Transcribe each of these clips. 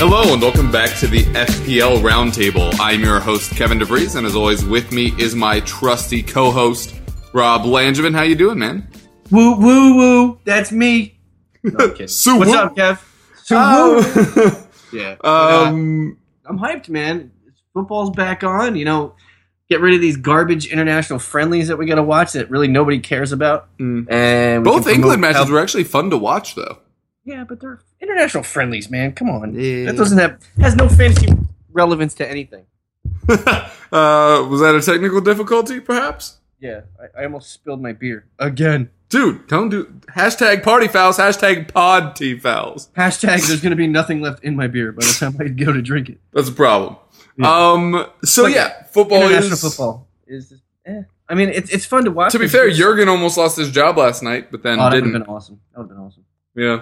Hello and welcome back to the FPL Roundtable. I'm your host Kevin DeVries, and as always, with me is my trusty co-host Rob Langevin. How you doing, man? Woo woo woo. That's me. No, I'm kidding. So What's woo- up, Kev? So Oh. woo. Yeah. but, uh, um, I'm hyped, man. Football's back on. You know, get rid of these garbage international friendlies that we got to watch that really nobody cares about. Mm. And both England matches health- were actually fun to watch, though. Yeah, but they're international friendlies, man. Come on. Yeah. That doesn't have has no fantasy relevance to anything. uh, was that a technical difficulty, perhaps? Yeah, I, I almost spilled my beer again. Dude, don't do hashtag party fouls, hashtag pod t fouls. Hashtag. There's gonna be nothing left in my beer by the time I go to drink it. That's a problem. Yeah. Um, so Like, yeah, football international is. football is. Eh. I mean, it's it's fun to watch. To be fair, Jurgen almost lost his job last night, but then Oh, that would have didn't. been awesome. That would have been awesome. Yeah.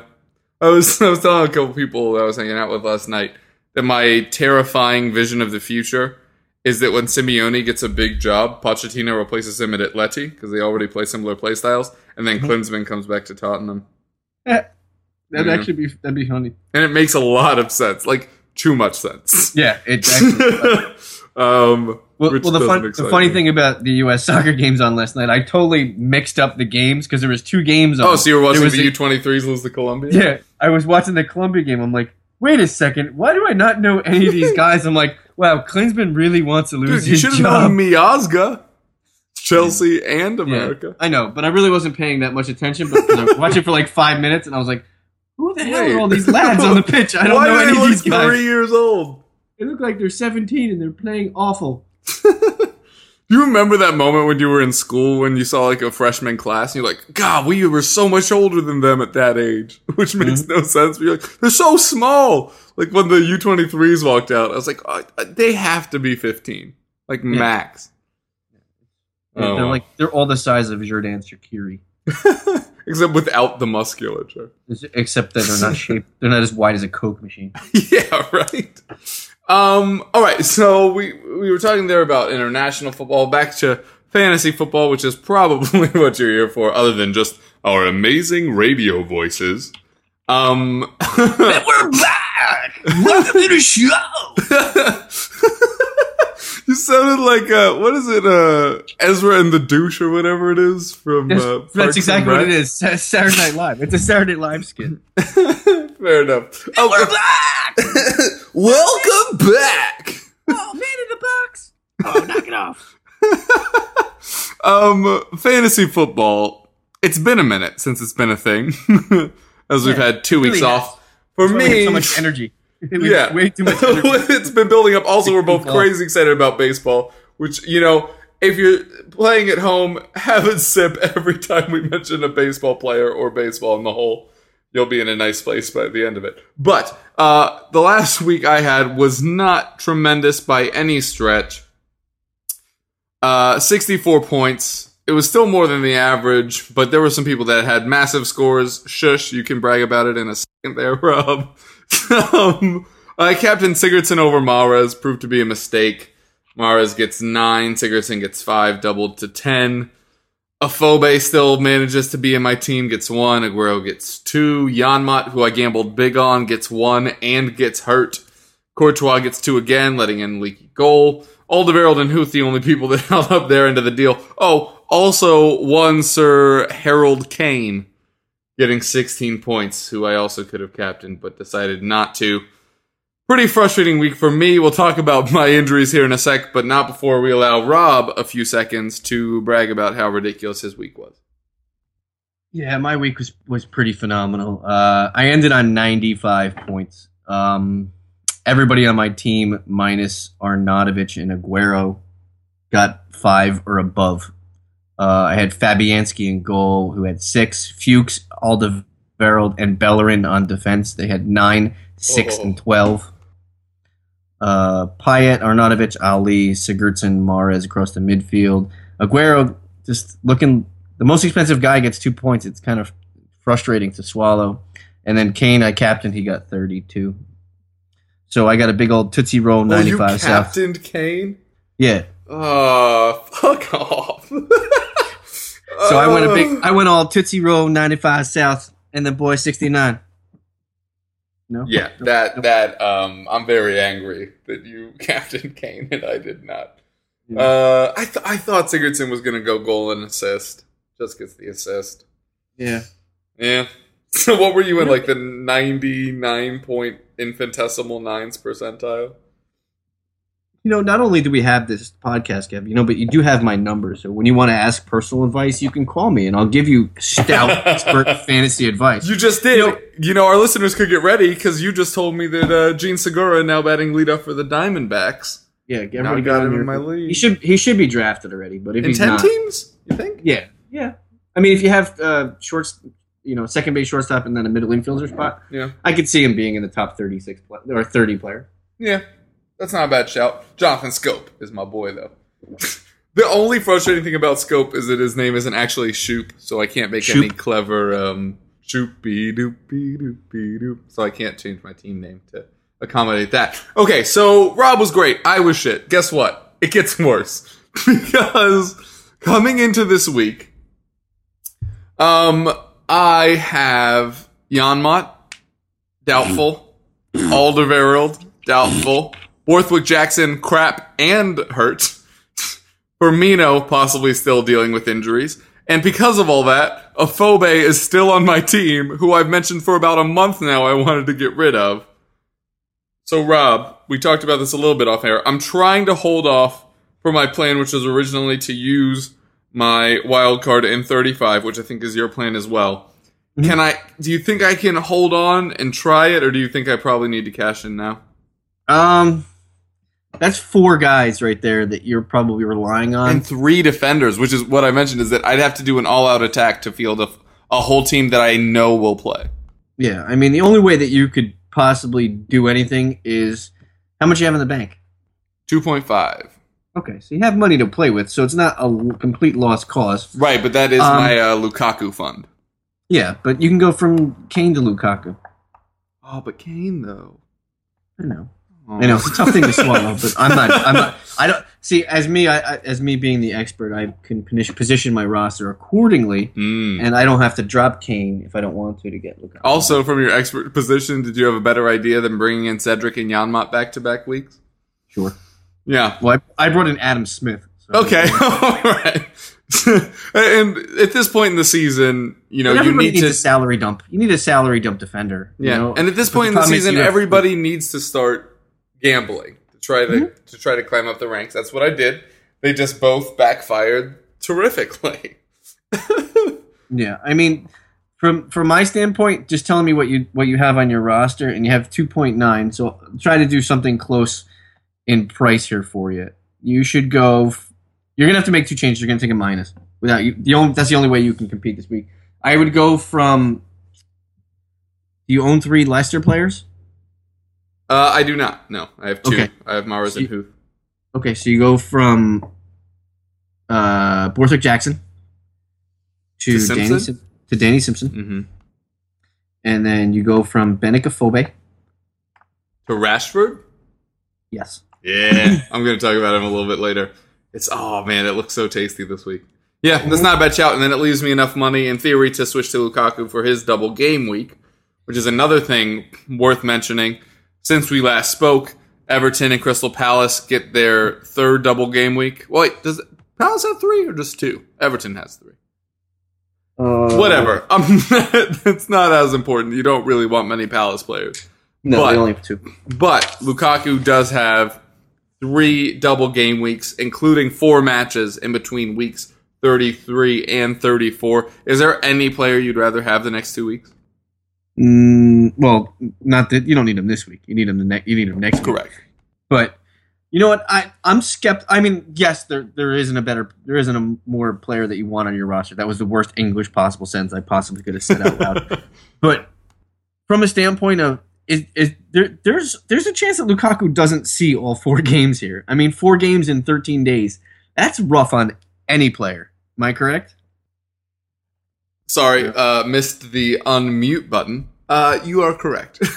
I was I was telling a couple people that I was hanging out with last night that my terrifying vision of the future is that when Simeone gets a big job, Pochettino replaces him at Atleti because they already play similar play styles, and then mm-hmm. Klinsmann comes back to Tottenham. Eh, that'd Yeah. actually be that'd be funny. And it makes a lot of sense. Like too much sense. Yeah, it actually. um well, well, the, fun, the funny me. thing about the U.S. soccer games on last night, I totally mixed up the games because there was two games. On. Oh, so you were watching was the U twenty threes lose to Colombia? Yeah, I was watching the Colombia game. I'm like, wait a second, why do I not know any of these guys? I'm like, wow, Klinsmann really wants to lose Dude, you should have known Miazga. Chelsea and Yeah, America. I know, but I really wasn't paying that much attention. But I watched it for like five minutes, and I was like, who the hell are all these lads on the pitch? I don't Why know any of these guys. three years old? They look like they're 17 and they're playing awful. Do you remember that moment when you were in school when you saw like a freshman class and you're like, God, we were so much older than them at that age, which makes Mm-hmm. no sense. But you're like, they're so small. Like when the U23s walked out, I was like, oh, they have to be 15, like max. They're, Oh, they're well. like they're all the size of Xherdan Shaqiri, Except without the musculature. except that they're not shaped. They're not as wide as a Coke machine. yeah, right. Um, all right, so we we were talking there about international football. Back to fantasy football, which is probably what you're here for, other than just our amazing radio voices. Um, We're back. Welcome to the show. you sounded like uh, what is it? Uh, Ezra and the douche or whatever it is from. That's, Uh, that's exactly what it is. Sa- Saturday Night Live. It's a Saturday Night Live skit. Fair enough. Oh, We're back. welcome back. oh, man in the box. Oh, knock it off. Um, fantasy football. It's been a minute since it's been a thing, as we've had two weeks really off. For We me, so much energy. We have yeah, way too much it's been building up. Also, we're both crazy excited about baseball. Which you know, if you're playing at home, have a sip every time we mention a baseball player or baseball in the whole. You'll be in a nice place by the end of it. But uh, the last week I had was not tremendous by any stretch. Uh, 64 points. It was still more than the average, but there were some people that had massive scores. Shush, you can brag about it in a second there, Rob. um, uh, Captain Sigurdsson over Mahrez proved to be a mistake. Mahrez gets nine, Sigurdsson gets five, doubled to ten. Afobe still manages to be in my team, gets one. Aguero gets two. Janmaat, who I gambled big on, gets one and gets hurt. Courtois gets two again, letting in leaky goal. Alderweireld and Huth, the only people that held up their end of the deal. Oh, also one Sir Harold Kane getting 16 points, who I also could have captained, but decided not to. Pretty frustrating week for me. We'll talk about my injuries here in a sec, but not before we allow Rob a few seconds to brag about how ridiculous his week was. Yeah, my week was was pretty phenomenal. Uh, I ended on 95 points. Um, everybody on my team minus Arnautovic and Aguero got five or above. Uh, I had Fabianski in goal, who had six. Fuchs, Alderweireld, and Bellerin on defense. They had nine, six, Oh. and twelve. Uh, Payet, Arnautovic, Alli, Sigurdsson, Mahrez across the midfield. Aguero just looking the most expensive guy gets two points. It's kind of frustrating to swallow. And then Kane, I captained, he got 32. So I got a big old Tootsie Roll Oh, you 95 South. captained Kane? Yeah. Oh, fuck off. So I went a big, I went all Tootsie Roll 95 South and then boy 69. No? Yeah, that that um, I'm very angry that you captained Kane and I did not. Yeah. Uh, I th- I thought Sigurdsson was gonna go goal and assist. Just gets the assist. Yeah. Yeah. So what were you in like the 99 point infinitesimal nines percentile? You know, not only do we have this podcast, Kev, you know, but you do have my number. So when you want to ask personal advice, you can call me and I'll give you stout expert fantasy advice. You just did. You know, our listeners could get ready because you just told me that uh, Jean Segura now batting lead up for the Diamondbacks. Yeah, everybody got him in my league. He should he should be drafted already, but if In he's ten not, teams, you think? yeah, yeah. I mean, if you have uh, shorts, you know, second base shortstop and then a middle infielder spot, Yeah. I could see him being in the top thirty six pla or thirty player. Yeah, that's not a bad shout. Jonathan Schoop is my boy, though. the only frustrating thing about Schoop is that his name isn't actually Shoop, so I can't make any clever um, Shoopy doopy doopy doop. So I can't change my team name to accommodate that. Okay, so Rob was great. I was shit. Guess what? It gets worse because coming into this week, um, I have Janmaat, doubtful. Alderweireld, doubtful. Borthwick Jackson, crap and hurt. Firmino, possibly still dealing with injuries. And because of all that, Afobe is still on my team, who I've mentioned for about a month now I wanted to get rid of. So, Rob, we talked about this a little bit off air. I'm trying to hold off for my plan, which was originally to use my wild card in 35, which I think is your plan as well. Can I? Do you think I can hold on and try it, or do you think I probably need to cash in now? Um, that's four guys right there that you're probably relying on. And three defenders, which is what I mentioned, is that I'd have to do an all-out attack to field a, a whole team that I know will play. yeah, I mean, the only way that you could possibly do anything is how much you have in the bank. Two point five. Okay, so you have money to play with, so it's not a complete lost cause. Right, but that is Um, my uh, Lukaku fund. Yeah, but you can go from Kane to Lukaku. Oh, but Kane though. I know. I know it's a tough thing to swallow, but I'm not. I'm not. I don't see as me. I, I, as me being the expert, I can position my roster accordingly, Mm. and I don't have to drop Kane if I don't want to to get Lukaku. Also, from your expert position, did you have a better idea than bringing in Cedric and Janmaat back to back weeks? sure. Yeah. Well, I, I brought in Adam Smith. So Okay. All right. and at this point in the season, you know, you need needs to a salary dump. You need a salary dump defender. you Yeah, know? and at this But point in the season, you have- everybody needs to start gambling to try to Mm-hmm. to try to climb up the ranks. That's what I did. They just both backfired terrifically. Yeah, I mean, from from my standpoint, just telling me what you what you have on your roster, and you have two point nine. So try to do something close in price here for you. You should go. f- You're gonna have to make two changes. You're gonna take a minus without you. The only that's the only way you can compete this week. I would go from. You own three Leicester players? Uh, I do not. No, I have two. Okay. I have Mahrez So and Huth. Okay, so you go from uh, Borthwick Jackson to, To Danny Simpson? Sim- to Danny Simpson, Mm-hmm. and then you go from Benik Afobe. To Rashford. Yes. Yeah, I'm going to talk about him a little bit later. It's oh man, it looks so tasty this week. Yeah, that's not a bad shout, and then it leaves me enough money in theory to switch to Lukaku for his double game week, which is another thing worth mentioning. Since we last spoke, Everton and Crystal Palace get their third double game week. Wait, does Palace have three or just two? Everton has three. Uh, Whatever. Um, it's not as important. You don't really want many Palace players. No, But- they only have two. But Lukaku does have three double game weeks, including four matches in between weeks 33 and 34. Is there any player you'd rather have the next two weeks? Mm, well, not that you don't need him this week. You need him the next. You need him next week. Correct. But you know what? I I'm skept. I mean, yes, there there isn't a better, there isn't a more player that you want on your roster. That was the worst English possible sentence I possibly could have said out loud. but from a standpoint of is, is there there's there's a chance that Lukaku doesn't see all four games here. I mean, four games in 13 days. That's rough on any player. Am I correct? Sorry, uh, missed the unmute button. Uh, you are correct.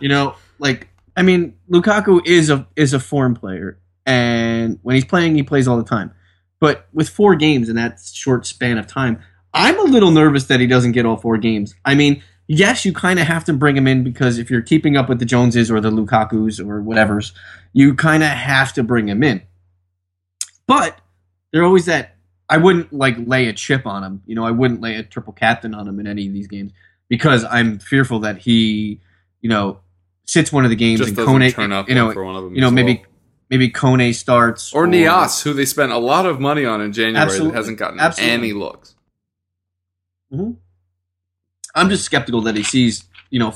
You know, like I mean, Lukaku is a is a foreign player, and when he's playing, he plays all the time. But with four games in that short span of time, I'm a little nervous that he doesn't get all four games. I mean, yes, you kind of have to bring him in because if you're keeping up with the Joneses or the Lukakus or whatever's, you kind of have to bring him in. But they're always that I wouldn't like lay a chip on him. You know, I wouldn't lay a triple captain on him in any of these games because I'm fearful that he, you know, sits one of the games Just and Kone, turn up you know, for one of them. you know, maybe well. maybe Kone starts or Niasse, who they spent a lot of money on in January Absolutely. that hasn't gotten Absolutely. any looks. I'm just skeptical that he sees, you know,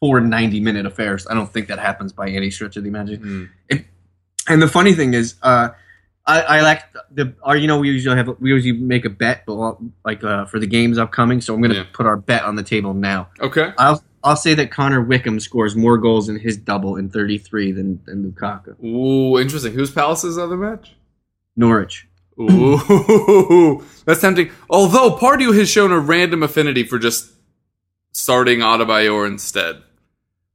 four 90 minute affairs. I don't think that happens by any stretch of the imagination. Hmm. And the funny thing is, uh, I, I like the, or you know, we usually have, we usually make a bet, but like uh, for the games upcoming. So I'm going to Yeah. put our bet on the table now. Okay. I'll, I'll say that Connor Wickham scores more goals in his double in 33 than, than Lukaku. Ooh, interesting. Who's Palace's other match? Norwich. Ooh, that's tempting. Although Pardew has shown a random affinity for just starting Adebayor instead,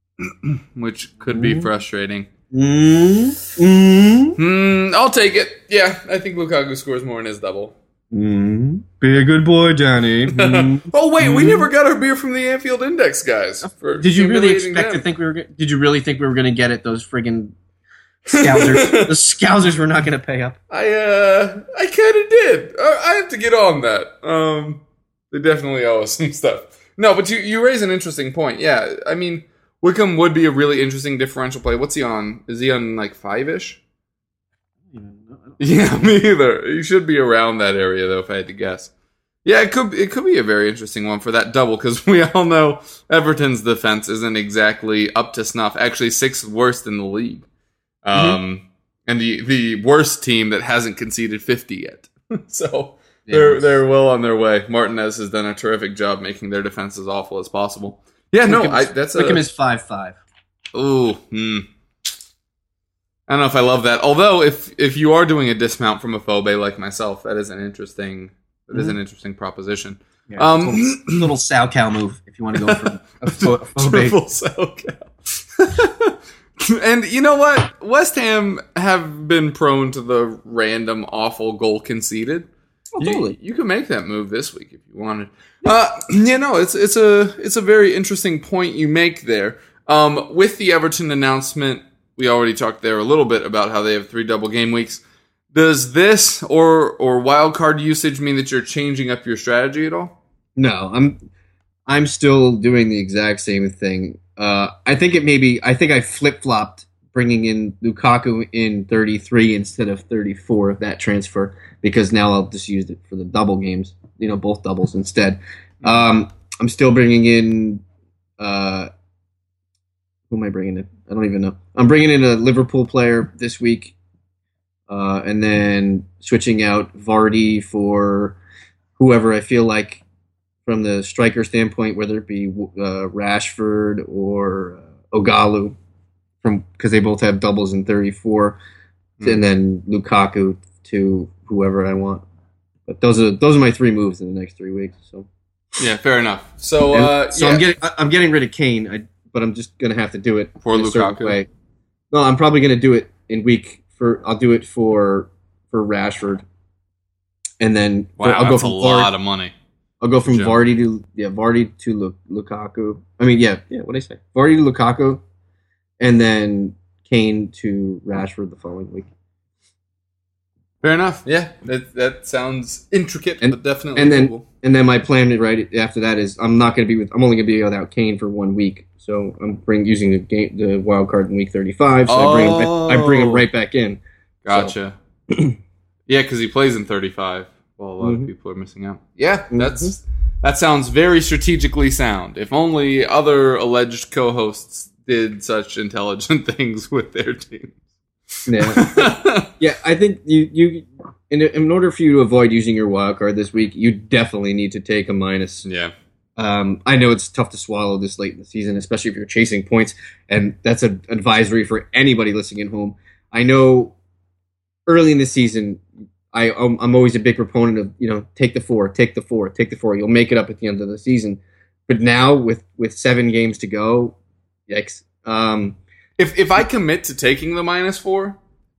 which could be Mhm. frustrating. Mm, mm, Hmm, I'll take it. Yeah, I think Lukaku scores more in his double. mm. Be a good boy, Johnny. Mm. oh wait, we Mm. never got our beer from the Anfield Index, guys. for Did you really expect to think we were? Did you really think we were going to get it? Those friggin' scousers. the scousers were not going to pay up. I uh, I kind of did. Uh, I have to get on that. Um, they definitely owe us some stuff. No, but you you raise an interesting point. Yeah, I mean, Wickham would be a really interesting differential play. What's he on? Is he on like five ish? Yeah, me either. He should be around that area though, if I had to guess. Yeah, it could it could be a very interesting one for that double because we all know Everton's defense isn't exactly up to snuff. Actually, sixth worst in the league, um, and the the worst team that hasn't conceded fifty yet. so they're they're well on their way. Martinez has done a terrific job making their defense as awful as possible. Yeah, no, I, that's Wickham a is five five. Ooh, hmm. I don't know if I love that. Although, if if you are doing a dismount from Afobe like myself, that is an interesting that is an interesting proposition. Um, little, little Salchow move if you want to go from a, fo- a triple Salchow. and you know what? West Ham have been prone to the random awful goal conceded. You- totally. You, can make that move this week if you wanted. Uh, yeah, no, it's it's a it's a very interesting point you make there. Um, with the Everton announcement, we already talked there a little bit about how they have three double game weeks. Does this or or wild card usage mean that you're changing up your strategy at all? No, I'm I'm still doing the exact same thing. Uh, I think it may be. I think I flip flopped bringing in Lukaku in 33 instead of 34 of that transfer because now I'll just use it for the double games. You know, both doubles instead. Um, I'm still bringing in. Uh, who am I bringing in? I don't even know. I'm bringing in a Liverpool player this week, uh, and then switching out Vardy for whoever I feel like from the striker standpoint, whether it be uh, Rashford or uh, Ighalo, from because they both have doubles in 34, Hmm. and then Lukaku to whoever I want. But those are those are my three moves in the next three weeks. So, Yeah, fair enough. So, And- uh, so yeah. I'm getting I'm getting rid of Kane, I, but I'm just gonna have to do it For in a certain Lukaku? Way. No, I'm probably gonna do it in week for I'll do it for for Rashford, and then wow, I'll go that's a lot Vardy, of money. I'll go from Jim. Vardy to yeah Vardy to Lu- Lukaku. I mean yeah yeah what I say Vardy to Lukaku, and then Kane to Rashford the following week. Fair enough. Yeah, that that sounds intricate, And- but definitely and then- doable. And then my plan right after that is I'm not going to be with I'm only going to be without Kane for one week. So I'm bring using the game the wild card in week 35. So I bring him, ba- I bring him Oh. right back in. Gotcha. yeah, because he plays in 35. Well, a lot Mhm. of people are missing out. Yeah, that's That sounds very strategically sound. If only other alleged co-hosts did such intelligent things with their teams. Yeah, yeah. I think you you in in order for you to avoid using your wild card this week, you definitely need to take a minus. Yeah. Um, I know it's tough to swallow this late in the season, especially if you're chasing points, and that's an advisory for anybody listening at home. I know early in the season, I I'm, I'm always a big proponent of you know take the four, take the four, take the four. You'll make it up at the end of the season. But now with with seven games to go, yikes. Um, If if I commit to taking the minus four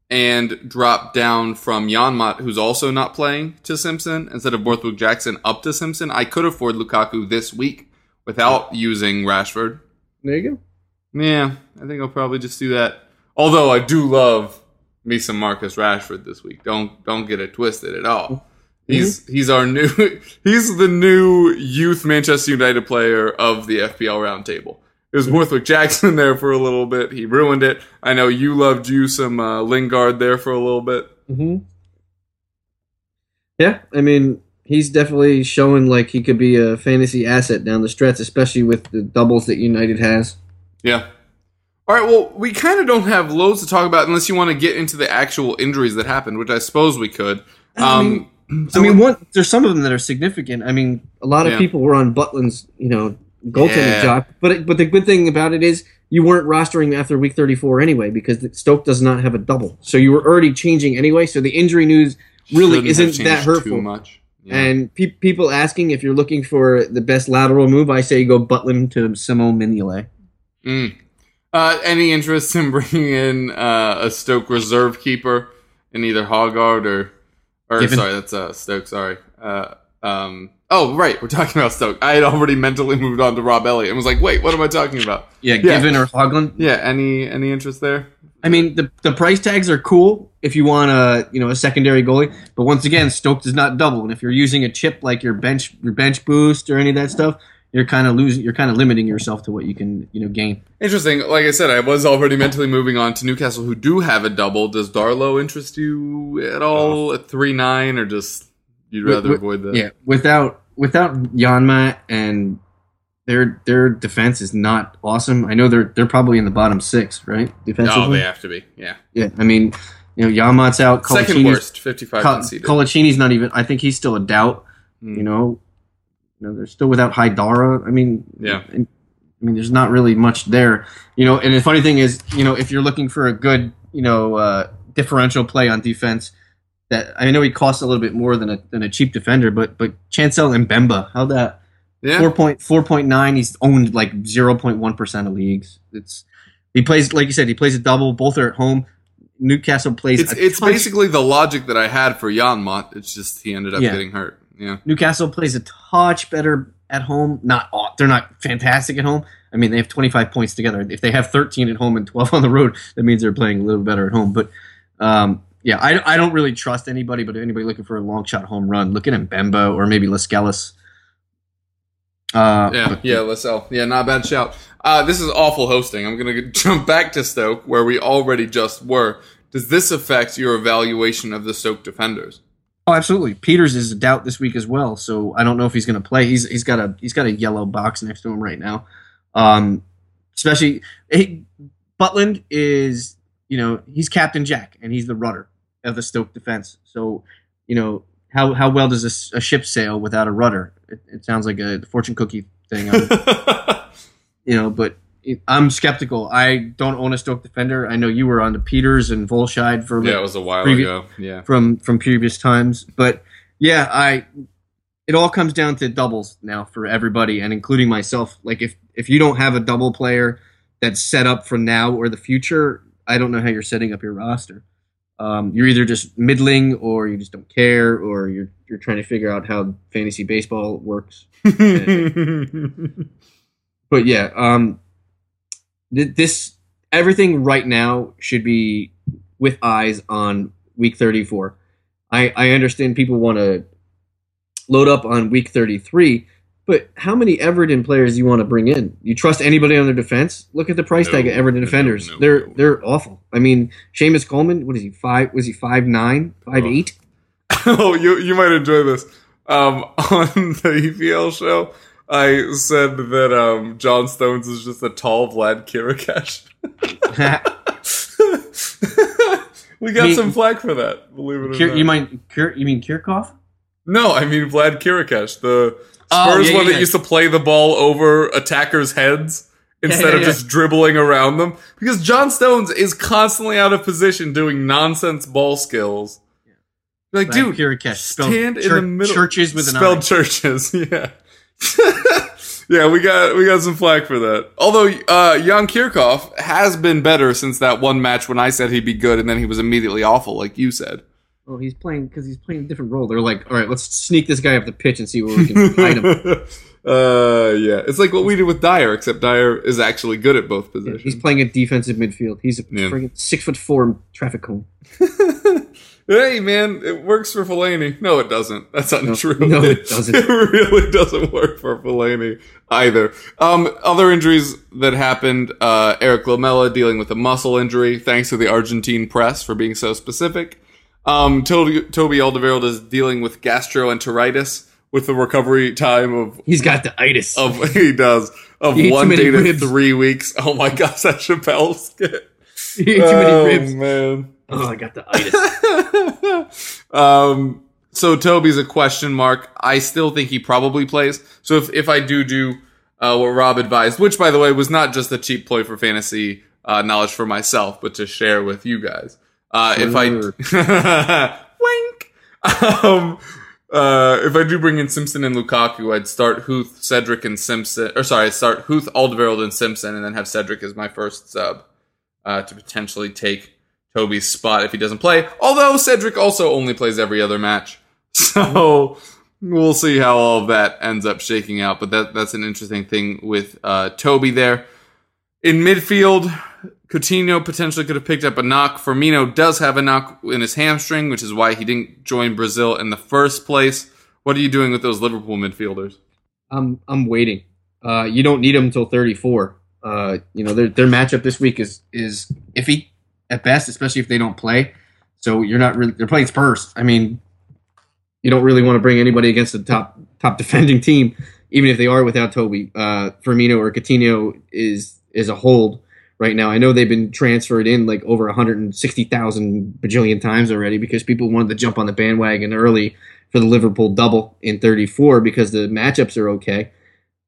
and drop down from Janmaat, who's also not playing, to Simpson instead of Borthwick Jackson up to Simpson, I could afford Lukaku this week without using Rashford. there you go. Yeah, I think I'll probably just do that. Although I do love me some Marcus Rashford this week. Don't don't get it twisted at all. Mm-hmm. He's he's our new he's the new youth Manchester United player of the FPL roundtable. It was Borthwick Jackson there for a little bit. He ruined it. I know you loved you some uh, Lingard there for a little bit. hmm Yeah, I mean, he's definitely showing like he could be a fantasy asset down the stretch, especially with the doubles that United has. Yeah. All right. Well, we kind of don't have loads to talk about unless you want to get into the actual injuries that happened, which I suppose we could. Um, I mean, one there's some of them that are significant. I mean, a lot of Yeah. people were on Butland's, you know, goaltending Yeah. job, but it, but the good thing about it is you weren't rostering after week 34 anyway because Stoke does not have a double, so you were already changing anyway. So the injury news really shouldn't isn't that hurtful. Much. Yeah. And pe- people asking if you're looking for the best lateral move, I say go Butland to Simo Mignolet. Mm. Uh, any interest in bringing in uh, a Stoke reserve keeper in either Haugaard or, or Given. sorry, that's uh, Stoke. Sorry. Uh, um, oh, right, we're talking about Stoke. I had already mentally moved on to Rob Elliott and was like, wait, what am I talking about? Yeah, Yeah. Given or Hogland. Yeah, any any interest there? I mean, the the price tags are cool if you want a you know a secondary goalie, but once again, Stoke does not double. And if you're using a chip like your bench your bench boost or any of that stuff, you're kind of losing. You're kind of limiting yourself to what you can you know gain. Interesting. Like I said, I was already mentally moving on to Newcastle, who do have a double. Does Darlow interest you at all oh. at three nine, or just you'd rather wi- avoid that? Yeah, without without Janmaat and their their defense is not awesome. I know they're they're probably in the bottom six, right? Defensively. Oh, they have to be. Yeah, Yeah, I mean, you know, Janmaat's out. second worst, fifty five Col-. Coloccini's not even. I think he's still a doubt. Hmm. You know, you know, they're still without Haidara. I mean, Yeah. I mean, there's not really much there. You know, and the funny thing is, you know, if you're looking for a good, you know, uh, differential play on defense, that I know he costs a little bit more than a than a cheap defender, but but Chancel Mbemba, how that yeah, four point four point nine, he's owned like zero point one percent of leagues. It's he plays like you said, he plays a double. Both are at home. Newcastle plays. it's it's basically the logic that I had for Jan Janmaat. It's just he ended up Yeah. getting hurt. Yeah, Newcastle plays a touch better at home. Not they're not fantastic at home. I mean, they have 25 points together. If they have 13 at home and 12 on the road, that means they're playing a little better at home. But um, yeah, I, I don't really trust anybody, but anybody looking for a long shot home run, look at Mbemba or maybe Lascelles. Uh, yeah, but- yeah. Lascelles. Yeah, not a bad shout. Uh, this is awful hosting. I'm gonna jump back to Stoke where we already just were. Does this affect your evaluation of the Stoke defenders? Oh, absolutely. Pieters is a doubt this week as well, so I don't know if he's going to play. He's he's got a he's got a yellow box next to him right now. Um, especially he, Butland is you know he's Captain Jack and he's the rudder of the Stoke defense. So you know how how well does a ship sail without a rudder? It, it sounds like a fortune cookie thing. You know, but it, I'm skeptical. I don't own a Stoke defender. I know you were on the Pieters and Wollscheid for yeah, bit it was a while Previ- ago. Yeah. from from previous times. But yeah, I it all comes down to doubles now for everybody, and including myself. Like if if you don't have a double player that's set up for now or the future, I don't know how you're setting up your roster. Um, you're either just middling, or you just don't care, or you're you're trying to figure out how fantasy baseball works. But yeah, um, th- this everything right now should be with eyes on week 34. I I understand people want to load up on week 33, but how many Everton players do you want to bring in? You trust anybody on their defense? Look at the price tag of Everton no, defenders. no, they're no. they're awful. I mean, Seamus Coleman, what is he? Five? Was he five nine, five Oh. eight? oh, you you might enjoy this. Um, on the EPL show, I said that um, John Stones is just a tall Vlad Chiricheș. we got Me- some flack for that. Believe it or Kir- not. you mean Kir- you mean Kirkov? No, I mean Vlad Chiricheș, the Oh, Spurs yeah, one yeah, that used to play the ball over attackers' heads instead of just dribbling around them. Because John Stones is constantly out of position doing nonsense ball skills. Like, dude, Chiricheș. Stand in the middle. Churches with an spelled churches. Yeah, yeah. We got we got some flack for that. Although uh, Jan Kirchhoff has been better since that one match when I said he'd be good, and then he was immediately awful, like you said. Oh, he's playing because he's playing a different role. They're like, all right, let's sneak this guy up the pitch and see where we can hide him. uh, yeah, it's like what we did with Dyer, except Dyer is actually good at both positions. He's playing a defensive midfield. He's a Yeah. friggin' six foot four traffic cone. hey, man, it works for Fellaini. No, it doesn't. That's not No, no, it doesn't. It really doesn't work for Fellaini either. Um, other injuries that happened: uh, Erik Lamela dealing with a muscle injury, thanks to the Argentine press for being so specific. Um, Toby, Toby Alderweireld is dealing with gastroenteritis with the recovery time of He's got the itis. of he does of He one day to ribs. three weeks. Oh my gosh, that Chappelle skit. He ate too oh, many ribs. man. Oh, I got the itis. um, so Toby's a question mark. I still think he probably plays. So if, if I do do uh, what Rob advised, which by the way was not just a cheap ploy for fantasy uh, knowledge for myself, but to share with you guys. Uh, if I wink, um, uh, if I do bring in Simpson and Lukaku, I'd start Huth, Cedric, and Simpson. Or sorry, I'd start Huth, Alderweireld, and Simpson, and then have Cedric as my first sub uh, to potentially take Toby's spot if he doesn't play. Although Cedric also only plays every other match, so we'll see how all of that ends up shaking out. But that that's an interesting thing with uh, Toby there in midfield. Coutinho potentially could have picked up a knock. Firmino does have a knock in his hamstring, which is why he didn't join Brazil in the first place. What are you doing with those Liverpool midfielders? I'm I'm waiting. Uh, you don't need them until 34. Uh, you know their their matchup this week is is iffy at best, especially if they don't play. So you're not really they're playing Spurs. I mean, you don't really want to bring anybody against the top top defending team, even if they are without Toby. Uh, Firmino or Coutinho is is a hold right now. I know they've been transferred in like over 160,000 bajillion times already because people wanted to jump on the bandwagon early for the Liverpool double in 34 because the matchups are okay.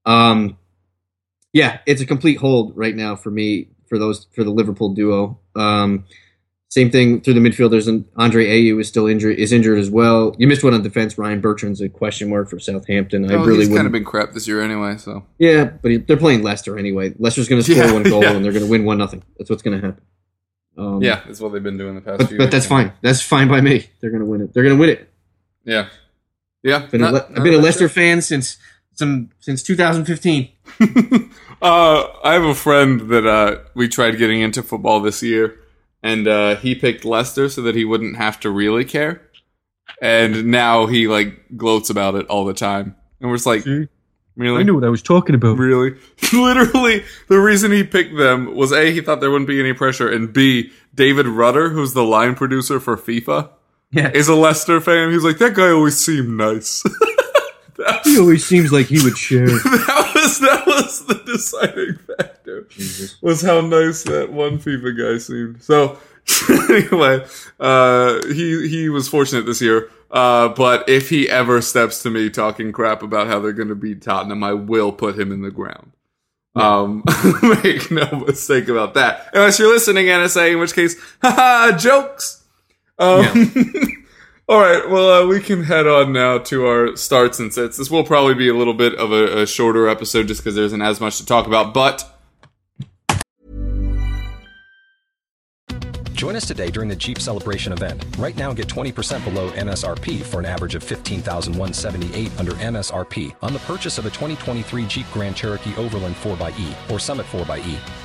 Um, yeah, it's a complete hold right now for me for those for the Liverpool duo. Um, same thing through the midfielders, and Andre Ayew is still injured is injured as well. You missed one on defense. Ryan Bertrand's a question mark for Southampton. I Oh, really he's kind of been crap this year anyway. So yeah, but he, they're playing Leicester anyway. Leicester's going to score Yeah, one goal yeah. and they're going to win one nothing. That's what's going to happen. Um, yeah, that's what they've been doing the past but, few. but that's fine. That's fine by me. They're going to win it. They're going to win it. Yeah, yeah. Been a Le- I've been a Leicester fan since some since 2015. uh, I have a friend that uh, we tried getting into football this year, and uh, he picked Leicester so that he wouldn't have to really care. And now he like gloats about it all the time, and we're just like, really, I knew what I was talking about. really, literally. The reason he picked them was a he thought there wouldn't be any pressure, and b David Rutter, who's the line producer for FIFA, Yeah, is a Leicester fan. He's like, that guy always seemed nice. that, he always seems like he would share. that was that was the deciding factor. Was how nice that one FIFA guy seemed. So anyway, uh, he he was fortunate this year. Uh, but if he ever steps to me talking crap about how they're going to beat Tottenham, I will put him in the ground. Um, make no mistake about that. Unless you're listening, NSA, in which case, haha, jokes. Um, all right, well, uh, we can head on now to our starts and sits. This will probably be a little bit of a, a shorter episode just because there isn't as much to talk about, but Join us today during the Jeep Celebration event. Right now, get 20% below MSRP for an average of 15178 under MSRP on the purchase of a 2023 Jeep Grand Cherokee Overland 4xE or Summit 4xE.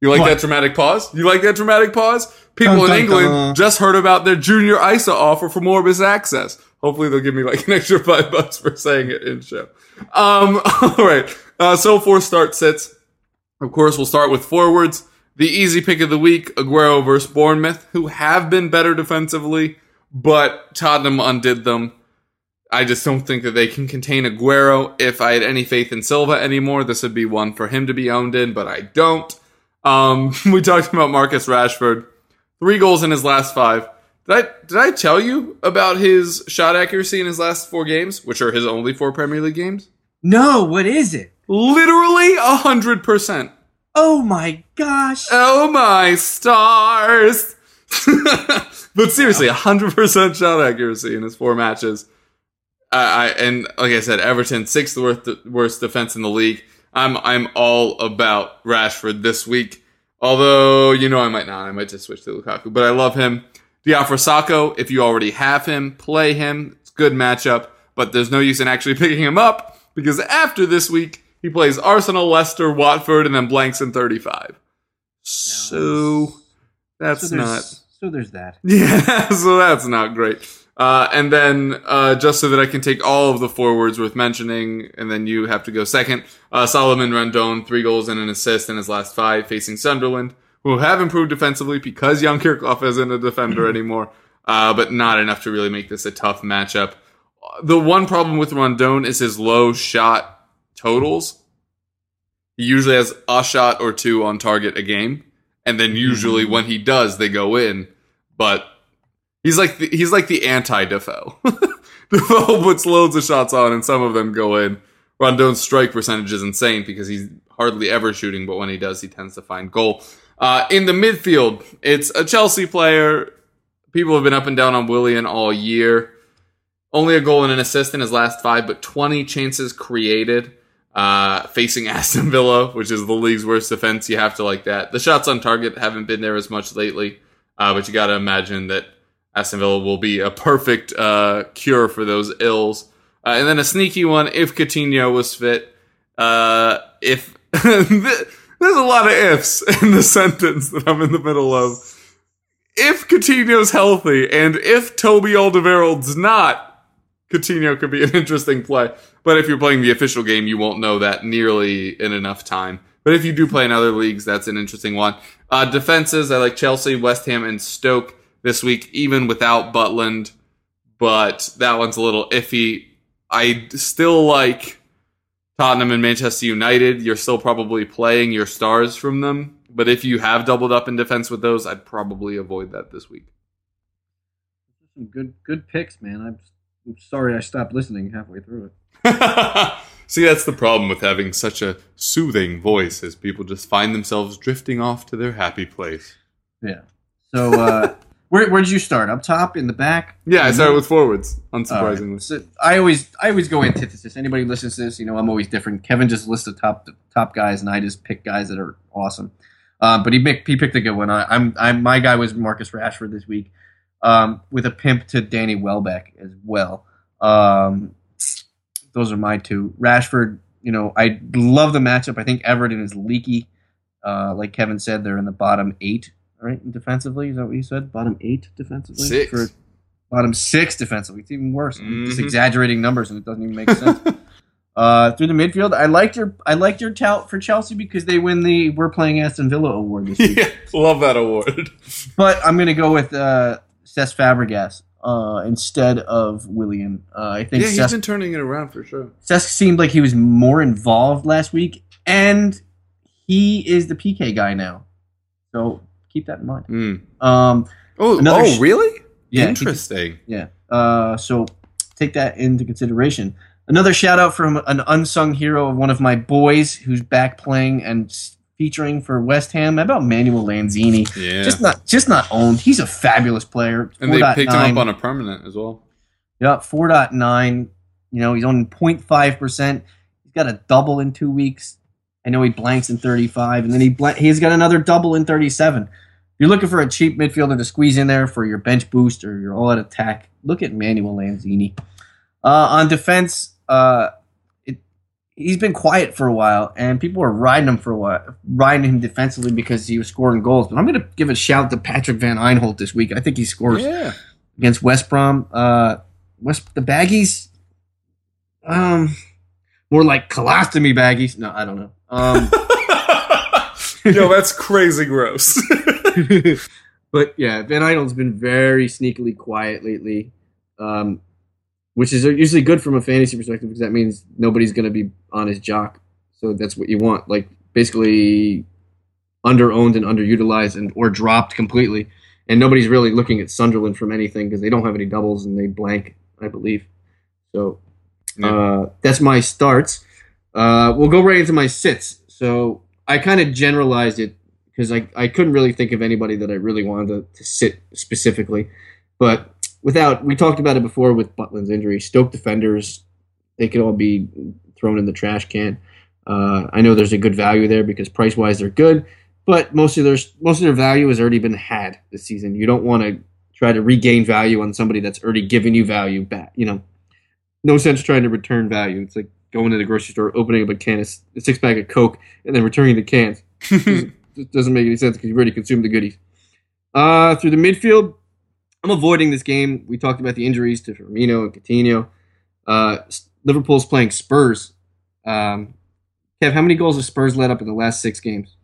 You like What? that dramatic pause? You like that dramatic pause? People Dun, in dun, England dun. just heard about their junior ISA offer for Morbus Access. Hopefully they'll give me like an extra five bucks for saying it in show. Um, all right. Uh, so four start sets. Of course, we'll start with forwards. The easy pick of the week, Aguero versus Bournemouth, who have been better defensively, but Tottenham undid them. I just don't think that they can contain Aguero. If I had any faith in Silva anymore, this would be one for him to be owned in, but I don't. Um, we talked about Marcus Rashford. Three goals in his last five. Did I did I tell you about his shot accuracy in his last four games, which are his only four Premier League games? No, what is it? Literally a hundred percent. Oh my gosh. Oh my stars! but seriously, hundred percent shot accuracy in his four matches. I, I and like I said, Everton sixth worst worst defense in the league. I'm I'm all about Rashford this week. Although you know I might not. I might just switch to Lukaku, but I love him. Diafra Sakho, if you already have him, play him. It's a good matchup, but there's no use in actually picking him up because after this week he plays Arsenal, Leicester, Watford, and then blanks in 35. So that's so not. So there's that. Yeah, so that's not great. Uh, and then uh, just so that I can take all of the forwards worth mentioning, and then you have to go second. Uh, Solomon Rondon, three goals and an assist in his last five, facing Sunderland, who have improved defensively because Jan Kirchhoff isn't a defender anymore, uh, but not enough to really make this a tough matchup. The one problem with Rondon is his low shot totals. He usually has a shot or two on target a game, and then usually when he does, they go in. But he's like the, he's like the anti Defoe. Defoe puts loads of shots on, and some of them go in. Rondon's strike percentage is insane because he's hardly ever shooting, but when he does, he tends to find goal. Uh, in the midfield, it's a Chelsea player. People have been up and down on Willian all year. Only a goal and an assist in his last five, but 20 chances created. Uh, facing Aston Villa, which is the league's worst defense, you have to like that. The shots on target haven't been there as much lately, uh, but you got to imagine that Aston Villa will be a perfect uh, cure for those ills. Uh, and then a sneaky one if Coutinho was fit. Uh, if there's a lot of ifs in the sentence that I'm in the middle of. If Coutinho's healthy and if Toby Alderweireld's not, Coutinho could be an interesting play. But if you're playing the official game, you won't know that nearly in enough time. But if you do play in other leagues, that's an interesting one. Uh, defenses, I like Chelsea, West Ham, and Stoke this week, even without Butland. But that one's a little iffy. I still like Tottenham and Manchester United. You're still probably playing your stars from them. But if you have doubled up in defense with those, I'd probably avoid that this week. Some good good picks, man. I'm, I'm sorry I stopped listening halfway through it. See, that's the problem with having such a soothing voice, is people just find themselves drifting off to their happy place. Yeah. So uh, where where did you start? Up top, in the back? Yeah, I started with forwards, All right. unsurprisingly. So I always I always go antithesis. Anybody who listens to this, you know, I'm always different. Kevin just lists the top top guys, and I just pick guys that are awesome. Um, but he picked he picked a good one. I, I'm I'm my guy was Marcus Rashford this week, um, with a pimp to Danny Welbeck as well. Um, those are my two. Rashford, you know, I love the matchup. I think Everton is leaky. Uh, like Kevin said, they're in the bottom eight, right? Defensively, is that what you said? Bottom eight defensively. Six. For, bottom six defensively. It's even worse. I'm just exaggerating numbers, and it doesn't even make sense. uh, through the midfield, I liked your I liked your tout for Chelsea because they win the We're Playing Aston Villa award this week. yeah, love that award. But I'm going to go with uh, Cesc Fabregas uh, instead of Willian. Uh, I think Yeah, he's Cesc, been turning it around for sure. Cesc seemed like he was more involved last week, and he is the PK guy now. So keep that in mind. Mm. Um, Oh, oh, sh- really? Yeah, Interesting. Yeah. Uh, so take that into consideration. Another shout out from an unsung hero of one of my boys who's back playing and featuring for West Ham. How about Manuel Lanzini? Yeah. Just not just not owned. He's a fabulous player. and they picked him up on a permanent as well. Yeah, four point nine. You know, he's on 0.5 percent. He's got a double in two weeks. I know he blanks in thirty five, and then he blank, he's got another double in thirty seven. If you're looking for a cheap midfielder to squeeze in there for your bench boost or your all out attack, look at Manuel Lanzini. Uh, on defense, uh, it, he's been quiet for a while, and people are riding him for a while, riding him defensively because he was scoring goals. But I'm going to give a shout to Patrick Van Aanholt this week. I think he scores Yeah. against West Brom. Uh, West the baggies, um, more like colostomy baggies. No, I don't know. Um, Yo, that's crazy gross. but yeah, Van Aanholt's been very sneakily quiet lately, um, which is usually good from a fantasy perspective because that means nobody's going to be on his jock. So that's what you want. Like basically under owned and underutilized and or dropped completely. And nobody's really looking at Sunderland from anything because they don't have any doubles and they blank, I believe. So uh, that's my starts. Uh, we'll go right into my sits. So I kind of generalized it because I, I couldn't really think of anybody that I really wanted to, to sit specifically. But without, we talked about it before with Butland's injury. Stoke defenders, they could all be thrown in the trash can. Uh, I know there's a good value there because price wise they're good, but most of their most of their value has already been had this season. You don't want to try to regain value on somebody that's already given you value back. You know, no sense trying to return value. It's like going to the grocery store, opening up a can of six pack of Coke, and then returning the cans. it doesn't make any sense because you've already consumed the goodies. Uh, through the midfield, I'm avoiding this game. We talked about the injuries to Firmino and Coutinho. Uh, Liverpool's playing Spurs. Um, Kev, how many goals have Spurs let up in the last six games?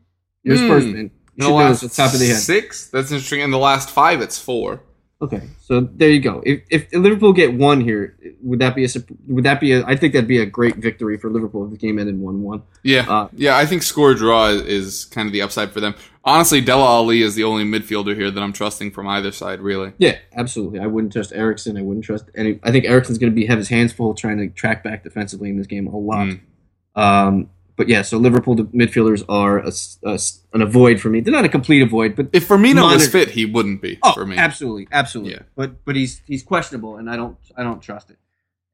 You're a Spurs Hmm. fan. You the last the top of the head. six. That's interesting. In the last five, it's four. Okay, so there you go. If, if Liverpool get one here, would that be a would that be a? I think that'd be a great victory for Liverpool if the game ended one one. Yeah, Uh, yeah. I think score draw is, kind of the upside for them. Honestly, Dele Alli is the only midfielder here that I'm trusting from either side. Really. Yeah, absolutely. I wouldn't trust Eriksen. I wouldn't trust any. I think Eriksen's going to be have his hands full trying to track back defensively in this game a lot. Mm. Um, but yeah, so Liverpool midfielders are a a an avoid for me. They're not a complete avoid, but If Firmino was Monitor- fit, he wouldn't be oh, for me. absolutely, absolutely. Yeah. But but he's he's questionable, and I don't I don't trust it.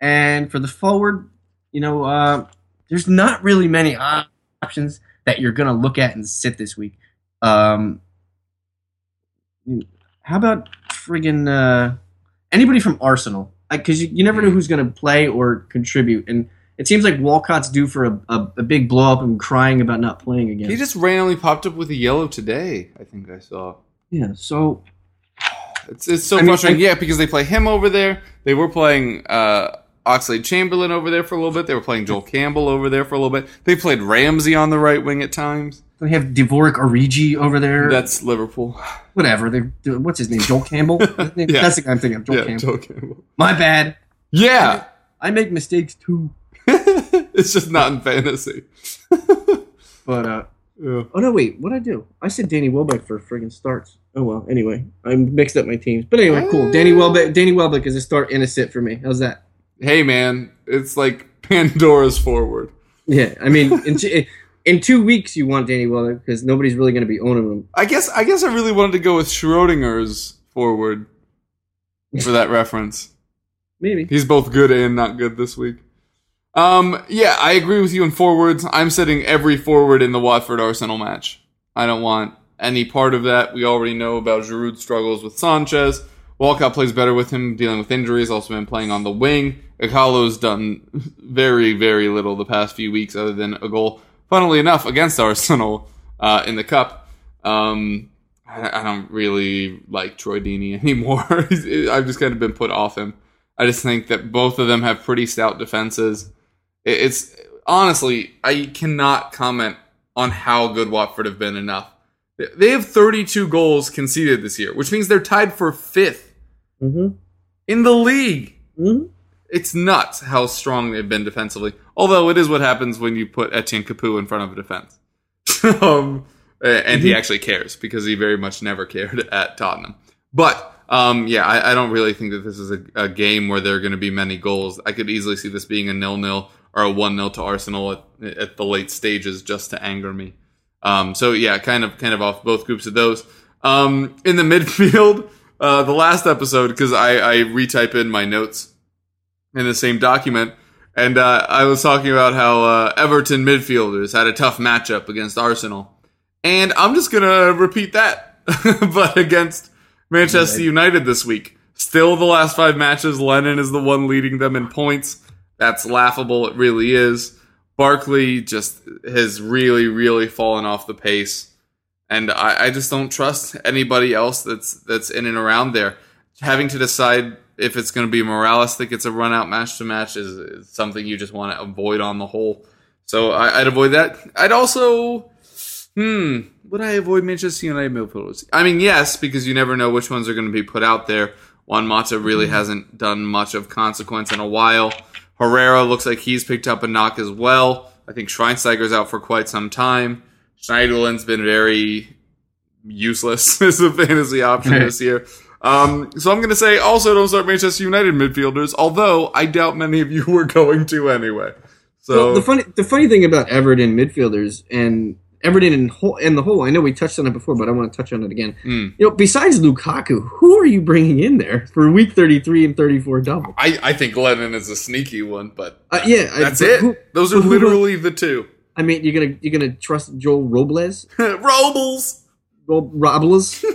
And for the forward, you know, uh, there's not really many options that you're going to look at and sit this week. Um, how about friggin' uh, anybody from Arsenal? Because you, you never know who's going to play or contribute, and it seems like Walcott's due for a, a, a big blow up and crying about not playing again. He just randomly popped up with a yellow today. I think I saw. yeah, so It's it's so I mean, frustrating. I- yeah, because they play him over there. They were playing uh, Oxlade Chamberlain over there for a little bit. They were playing Joel Campbell over there for a little bit. They played Ramsey on the right wing at times. they have Divock Origi over there. That's Liverpool. whatever. They what's his name? Joel Campbell. Yeah. That's the guy I'm thinking of. Joel yeah, Campbell. Joel Campbell. My bad. Yeah, I make mistakes too. it's just not in fantasy. But uh Yeah. oh no, wait, what did I do? I said Danny Welbeck for friggin' starts. Oh well. Anyway, I mixed up my teams. But anyway, cool. Danny Welbeck. Danny Welbeck is a start and a sit for me. How's that? Hey man, it's like Pandora's forward. Yeah, I mean, in, t- in two weeks you want Danny Welbeck because nobody's really going to be owning him. I guess I guess I really wanted to go with Schrodinger's forward for that reference. Maybe. He's both good and not good this week. Um, yeah, I agree with you in forwards. I'm sitting every forward in the Watford Arsenal match. I don't want any part of that. We already know about Giroud's struggles with Sanchez. Walcott plays better with him, dealing with injuries. Also been playing on the wing. Ighalo's done very, very little the past few weeks, other than a goal. Funnily enough, against Arsenal uh, in the cup. Um, I, I don't really like Troy Deeney anymore. I've just kind of been put off him. I just think that both of them have pretty stout defenses. It- It's honestly, I cannot comment on how good Watford have been enough. They- have 32 goals conceded this year, which means they're tied for fifth Mm-hmm. in the league. Mm-hmm. It's nuts how strong they've been defensively. Although it is what happens when you put Etienne Capoue in front of a defense. um, and he actually cares because he very much never cared at Tottenham. But Um, yeah, I, I don't really think that this is a, a game where there are going to be many goals. I could easily see this being a nil-nil or a one-nil to Arsenal at, at the late stages just to anger me. Um, so yeah, kind of kind of off both groups of those. Um, in the midfield, uh, the last episode because I, I retype in my notes in the same document, and uh, I was talking about how uh, Everton midfielders had a tough matchup against Arsenal, and I'm just gonna repeat that, but against Manchester United this week. Still, the last five matches, Lennon is the one leading them in points. That's laughable. It really is. Barkley just has really, really fallen off the pace, and I, I just don't trust anybody else that's that's in and around there. Having to decide if it's going to be Mirallas that gets a run out match to match is, is something you just want to avoid on the whole. So I, I'd avoid that. I'd also, hmm, would I avoid Manchester United midfielders? I mean, yes, because you never know which ones are going to be put out there. Juan Mata really hasn't done much of consequence in a while. Herrera looks like he's picked up a knock as well. I think Schweinsteiger's out for quite some time. Schneiderlin's been very useless as a fantasy option this year. Um, so I'm going to say also don't start Manchester United midfielders, although I doubt many of you were going to anyway. So Well, the funny the funny thing about Everton midfielders and Everton in whole in the whole, I know we touched on it before, but I want to touch on it again. Mm. You know, besides Lukaku, who are you bringing in there for week thirty three and thirty four double? I, I think Lennon is a sneaky one, but Uh, yeah, I- that's but it. who- Those are who- literally the two. I mean, you're gonna you're gonna trust Joel Robles, Robles. Ro- Robles.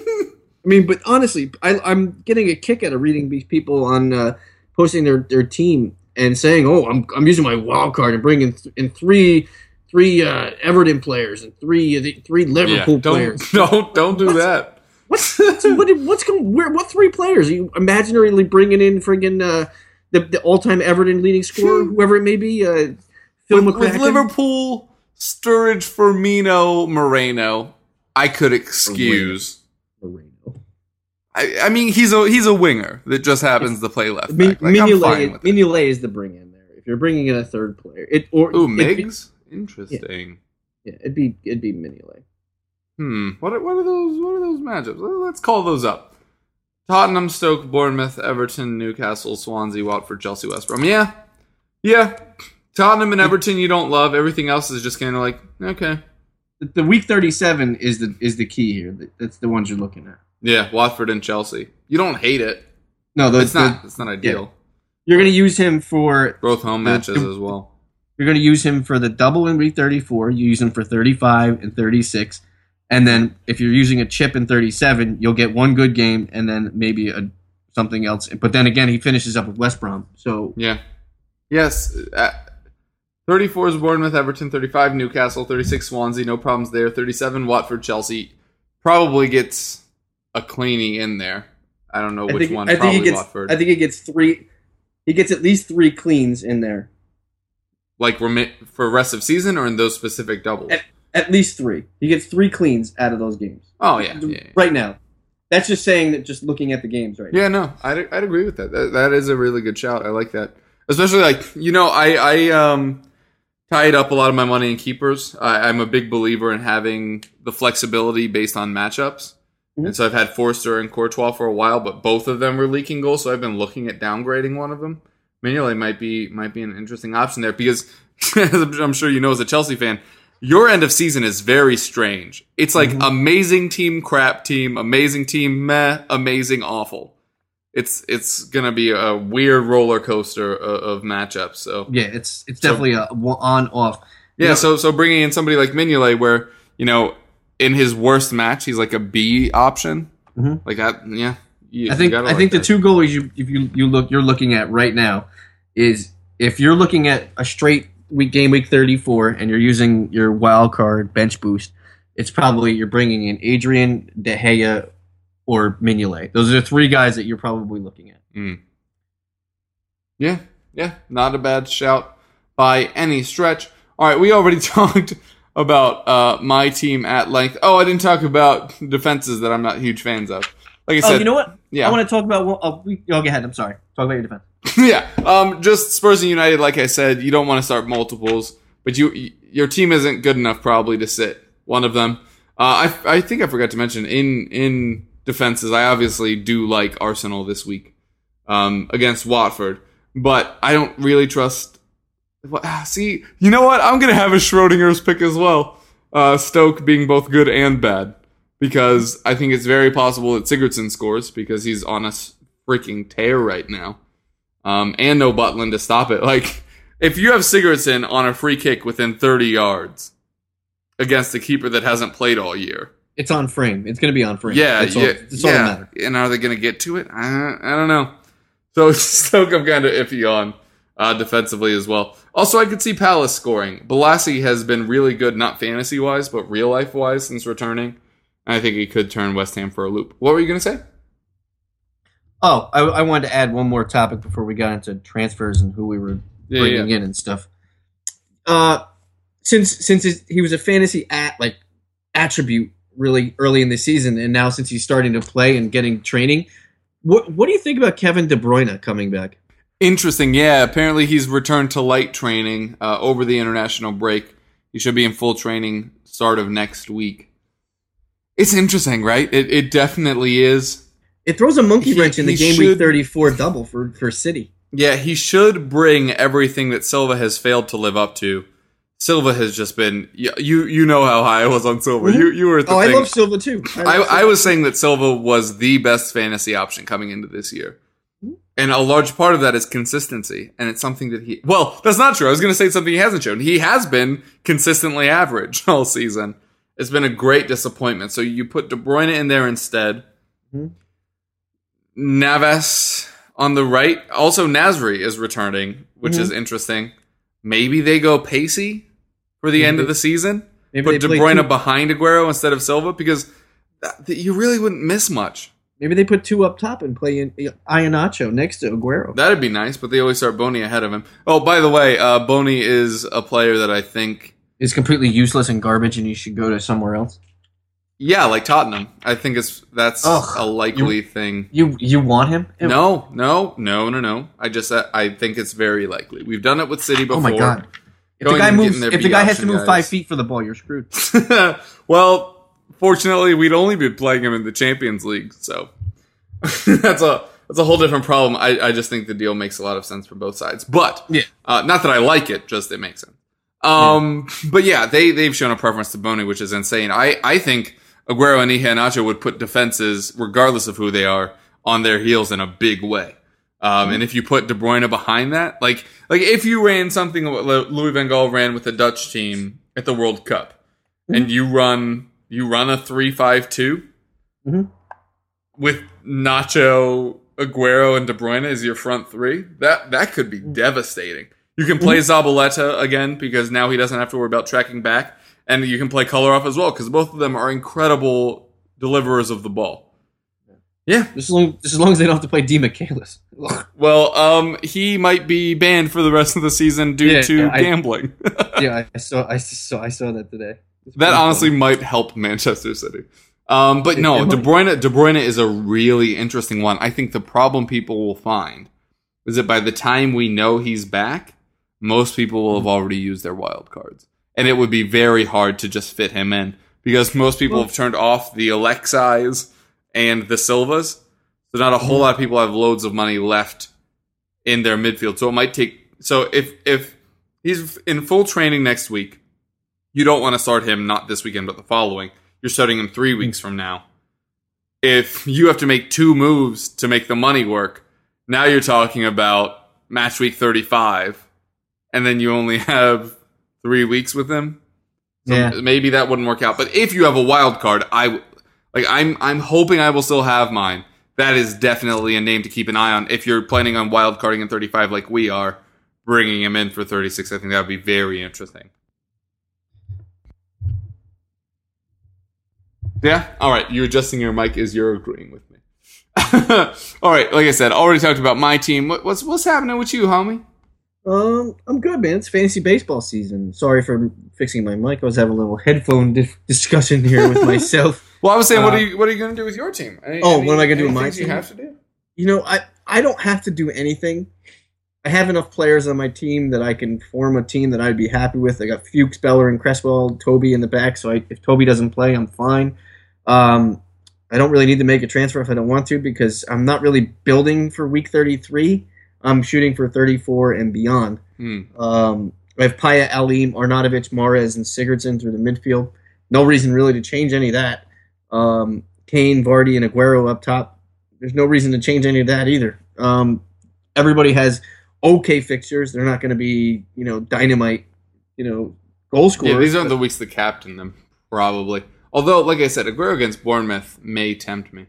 I mean, but honestly, I, I'm getting a kick out of reading these people on uh, posting their, their team and saying, "Oh, I'm I'm using my wild card and bringing th- in three three uh, Everton players and three uh, three Liverpool don't, players." don't don't do that. What's what's, what, what's going? Where what three players? Are you imaginarily bringing in friggin' uh, the the all time Everton leading scorer, whoever it may be, uh, Phil With, with Liverpool, Sturridge, Firmino, Moreno, I could excuse. Moreno. I, I mean, he's a he's a winger that just happens to play left Min- back. Like, I'm fine Mignolet, with it. Mignolet is the bring in there. If you're bringing in a third player, it or Ooh, it'd Migs. Interesting. yeah, it'd be it'd be Mignolet. Hmm. What are, what are those? What are those matchups? Let's call those up. Tottenham, Stoke, Bournemouth, Everton, Newcastle, Swansea, Watford, Chelsea, West Brom. Yeah, yeah. Tottenham and Everton you don't love. Everything else is just kind of like okay. The, the week 37 is the is the key here. That's the ones you're looking at. Yeah, Watford and Chelsea. You don't hate it. No, the, It's not. the- It's not ideal. you're going to use him for Both home The- matches the- as well. You're going to use him for the double in week 34. You use him for 35 and 36. And then if you're using a chip in 37, you'll get one good game and then maybe a something else. But then again, he finishes up with West Brom. So Yeah. Yes. Uh, 34 is Bournemouth, Everton, 35 Newcastle, 36 Swansea, no problems there. 37 Watford, Chelsea. Probably gets a cleaning in there. I don't know I which think, one. I think Probably he gets Watford. I think he gets three he gets at least 3 cleans in there. Like for rest of season or in those specific doubles. At, at least 3. He gets 3 cleans out of those games. oh yeah, yeah, yeah. Right now. That's just saying that just looking at the games right now. Yeah, no, I'd, I'd agree with that. that. That is a really good shout. I like that, especially like you know, I I um tied up a lot of my money in keepers. I, I'm a big believer in having the flexibility based on matchups, Mhm. and so I've had Forster and Courtois for a while, but both of them were leaking goals, so I've been looking at downgrading one of them. Mignolet might be might be an interesting option there because as I'm sure you know as a Chelsea fan. Your end of season is very strange. It's like amazing team, crap team, amazing team, meh, amazing, awful it's it's gonna be a weird roller coaster of, of matchups. So Yeah, it's it's definitely a on off. yeah, so so bringing in somebody like Mignolet, where you know in his worst match he's like a B option, Mhm. like that. Yeah, you- I think I like think the two goalies you if you you look you're looking at right now is if you're looking at a straight week game week 34 and you're using your wild card bench boost, it's probably you're bringing in Adrian De Gea or Mignolet. Those are the three guys that you're probably looking at. Mm. Yeah, yeah, not a bad shout by any stretch. All right, we already talked about uh, my team at length. Oh, I didn't talk about defenses that I'm not huge fans of. Like I said, oh, you know what? yeah. I want to talk about. Well, oh, we, go ahead. I'm sorry. Talk about your defense. yeah, um, just Spurs and United. Like I said, you don't want to start multiples, but you your team isn't good enough probably to sit one of them. Uh, I I think I forgot to mention in in defenses. I obviously do like Arsenal this week um, against Watford, but I don't really trust. See, you know what? I'm gonna have a Schrodinger's pick as well. Uh, Stoke being both good and bad because I think it's very possible that Sigurdsson scores because he's on a freaking tear right now, um, and no Butland to stop it. Like if you have Sigurdsson on a free kick within 30 yards against a keeper that hasn't played all year, It's on frame. It's going to be on frame. yeah, That's all, yeah, that's all yeah. And are they going to get to it? I, I don't know. So Stoke, I'm kind of iffy on uh, defensively as well. Also, I could see Palace scoring. Bolasie has been really good, not fantasy wise, but real life wise since returning. I think he could turn West Ham for a loop. What were you going to say? Oh, I, I wanted to add one more topic before we got into transfers and who we were bringing yeah. in and stuff. Uh, since since it- he was a fantasy at like attribute really early in the season, and now since he's starting to play and getting training, what what do you think about Kevin De Bruyne coming back? Interesting. Yeah, apparently he's returned to light training uh, over the international break. He should be in full training start of next week. It's interesting, right? It, it definitely is. It throws a monkey He- wrench in the game should- week thirty four double for for City. Yeah, he should bring everything that Silva has failed to live up to. Silva has just been you you, you know how high I was on Silva. Mm-hmm. You you were Oh, I love Silva too. I, I Silva. was saying that Silva was the best fantasy option coming into this year. And a large part of that is consistency. And it's something that he, well, that's not true. I was going to say something he hasn't shown. He has been consistently average all season. It's been a great disappointment. So you put De Bruyne in there instead. Mhm. Navas on the right. Also, Nasri is returning, which Mhm. is interesting. Maybe they go Pacey for the end of the season Maybe put De Bruyne two- behind Aguero instead of Silva because that, that you really wouldn't miss much. Maybe they put two up top and play in Iheanacho next to Aguero. That'd be nice, but they always start Bony ahead of him. Oh, by the way, uh, Bony is a player that I think, Is completely useless and garbage, and you should go to somewhere else. yeah, like Tottenham. I think it's that's Ugh, a likely thing. You you want him? No, no, no, no, no. I just I think it's very likely. We've done it with City before. Oh my god! If Don't the guy moves, if the guy has to move guys. five feet for the ball, you're screwed. well, fortunately, we'd only be playing him in the Champions League, so that's a that's a whole different problem. I, I just think the deal makes a lot of sense for both sides, but Yeah. uh, not that I like it, just it makes sense. Um, but yeah, they they've shown a preference to Bony, which is insane. I I think Aguero and Iheanacho would put defenses, regardless of who they are, on their heels in a big way. Um, and if you put De Bruyne behind that, like like if you ran something what Louis Van Gaal ran with the Dutch team at the World Cup, and you run you run a three five two Mhm. with Nacho, Aguero, and De Bruyne as your front three, that that could be devastating. You can play Zabaleta again because now he doesn't have to worry about tracking back, and you can play Kolarov as well because both of them are incredible deliverers of the ball. Yeah, Just as long, just as long as they don't have to play Demichelis. Well, um, he might be banned for the rest of the season due Yeah, to I- gambling. yeah, I- saw, I saw, I saw that today. It's that honestly funny. might help Manchester City. Um, but no, De. Bruyne, De Bruyne is a really interesting one. I think the problem people will find is that by the time we know he's back, most people will have already used their wild cards, and it would be very hard to just fit him in because most people have turned off the Alexis and the Silvas. So not a whole lot of people have loads of money left in their midfield. So it might take. So if if he's in full training next week, you don't want to start him not this weekend but the following. You're starting him three weeks from now. If you have to make two moves to make the money work, now you're talking about match week 35, and then you only have three weeks with him. So Yeah. maybe that wouldn't work out. But if you have a wild card, I like I'm I'm hoping I will still have mine. That is definitely a name to keep an eye on. If you're planning on wild carding in 35 like we are, bringing him in for 36, I think that would be very interesting. Yeah. All right. You're adjusting your mic is you're agreeing with me. All right. Like I said, already talked about my team. What, what's what's happening with you, homie? Um, I'm good, man. It's fantasy baseball season. Sorry for fixing my mic. I was having a little headphone dis- discussion here with myself. Well, I was saying, what Uh, are you what are you going to do with your team? Any- Oh, any- what am I gonna do with my team? You have to do. You know, I I don't have to do anything. I have enough players on my team that I can form a team that I'd be happy with. I got Fuchs, Beller, and Cresswell, Toby in the back. So I, if Toby doesn't play, I'm fine. Um, I don't really need to make a transfer if I don't want to because I'm not really building for week 33. I'm shooting for 34 and beyond. Hmm. Um, I have Payet, Alim, Arnautovic, Mahrez, and Sigurdsson through the midfield. No reason really to change any of that. Um, Kane, Vardy, and Aguero up top. There's no reason to change any of that either. Um, everybody has okay fixtures. They're not going to be, you know, dynamite, you know, goal scorers. Yeah, these aren't the weeks to captain them, probably. Although, like I said, Aguero against Bournemouth may tempt me.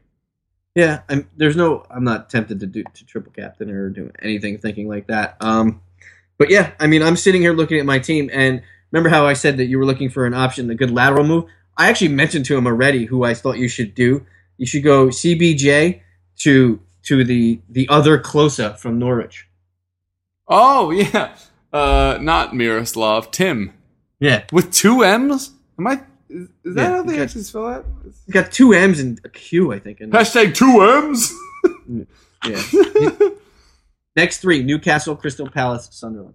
Yeah, I'm, there's no. I'm not tempted to do to triple captain or do anything thinking like that. Um, but yeah, I mean, I'm sitting here looking at my team, and remember how I said that you were looking for an option, a good lateral move. I actually mentioned to him already who I thought you should do. You should go CBJ to to the the other Klose from Norwich. Oh yeah, uh, not Miroslav, Tim Yeah, with two M's. Am I? Is, is that Yeah, how they okay. actually spell that? he's got two M's and a Q, I think. In there. Hashtag two M's. Yeah. Next three: Newcastle, Crystal Palace, Sunderland.